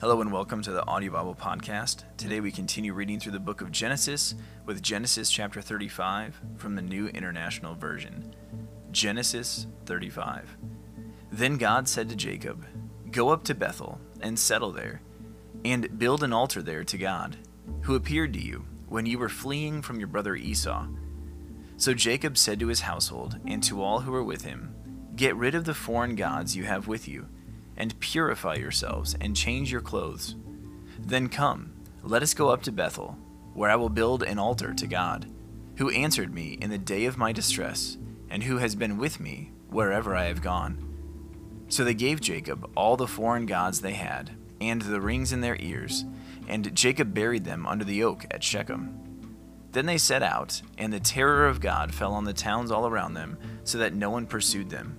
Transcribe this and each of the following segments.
Hello and welcome to the Audio Bible Podcast. Today we continue reading through the book of Genesis with Genesis chapter 35 from the New International Version. Genesis 35. Then God said to Jacob, Go up to Bethel and settle there, and build an altar there to God, who appeared to you when you were fleeing from your brother Esau. So Jacob said to his household and to all who were with him, Get rid of the foreign gods you have with you and purify yourselves, and change your clothes. Then come, let us go up to Bethel, where I will build an altar to God, who answered me in the day of my distress, and who has been with me wherever I have gone. So they gave Jacob all the foreign gods they had, and the rings in their ears, and Jacob buried them under the oak at Shechem. Then they set out, and the terror of God fell on the towns all around them, so that no one pursued them.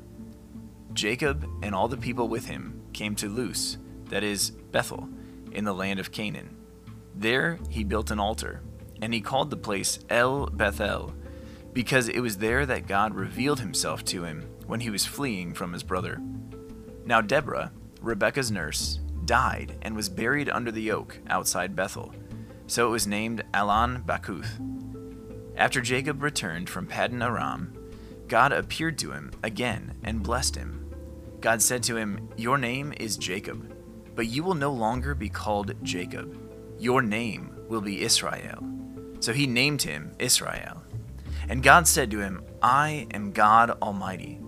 Jacob and all the people with him came to Luz, that is, Bethel, in the land of Canaan. There he built an altar, and he called the place El Bethel, because it was there that God revealed himself to him when he was fleeing from his brother. Now Deborah, Rebekah's nurse, died and was buried under the oak outside Bethel, so it was named Allon Bakuth. After Jacob returned from Paddan Aram, God appeared to him again and blessed him. God said to him, Your name is Jacob, but you will no longer be called Jacob. Your name will be Israel. So he named him Israel. And God said to him, I am God Almighty.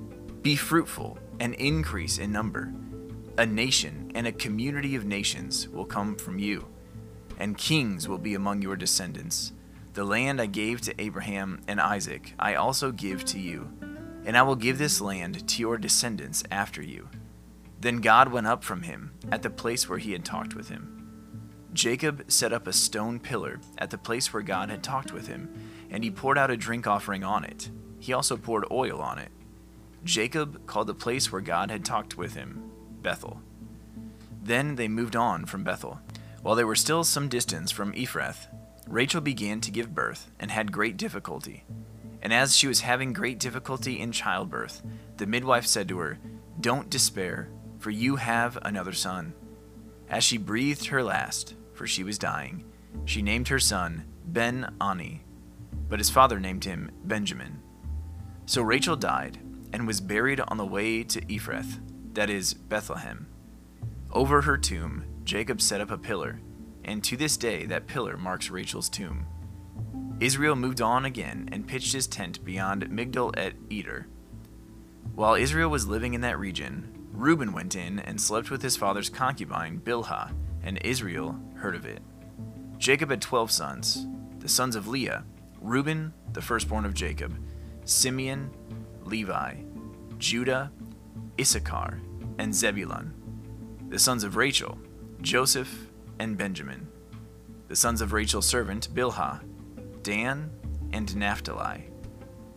Be fruitful and increase in number. A nation and a community of nations will come from you, and kings will be among your descendants. The land I gave to Abraham and Isaac, I also give to you and I will give this land to your descendants after you. Then God went up from him at the place where he had talked with him. Jacob set up a stone pillar at the place where God had talked with him, and he poured out a drink offering on it. He also poured oil on it. Jacob called the place where God had talked with him Bethel. Then they moved on from Bethel. While they were still some distance from Ephrath, Rachel began to give birth and had great difficulty. And as she was having great difficulty in childbirth, the midwife said to her, Don't despair, for you have another son. As she breathed her last, for she was dying, she named her son Ben-Oni, but his father named him Benjamin. So Rachel died and was buried on the way to Ephrath, that is, Bethlehem. Over her tomb, Jacob set up a pillar, and to this day that pillar marks Rachel's tomb. Israel moved on again and pitched his tent beyond Migdal et Eder. While Israel was living in that region, Reuben went in and slept with his father's concubine Bilhah, and Israel heard of it. Jacob had twelve sons, the sons of Leah, Reuben, the firstborn of Jacob, Simeon, Levi, Judah, Issachar, and Zebulun. The sons of Rachel, Joseph, and Benjamin. The sons of Rachel's servant Bilhah, Dan, and Naphtali.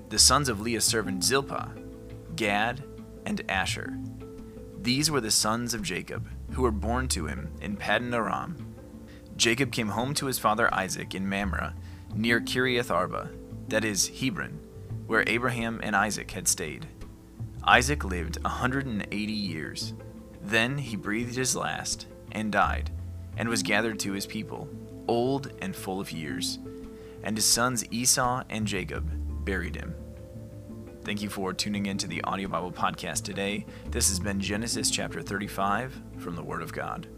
The sons of Leah's servant Zilpah, Gad, and Asher. These were the sons of Jacob, who were born to him in Paddan Aram. Jacob came home to his father Isaac in Mamre, near Kiriath Arba, that is, Hebron, where Abraham and Isaac had stayed. Isaac lived a 180 years. Then he breathed his last and died, and was gathered to his people, old and full of years and his sons Esau and Jacob buried him. Thank you for tuning in to the Audio Bible Podcast today. This has been Genesis chapter 35 from the Word of God.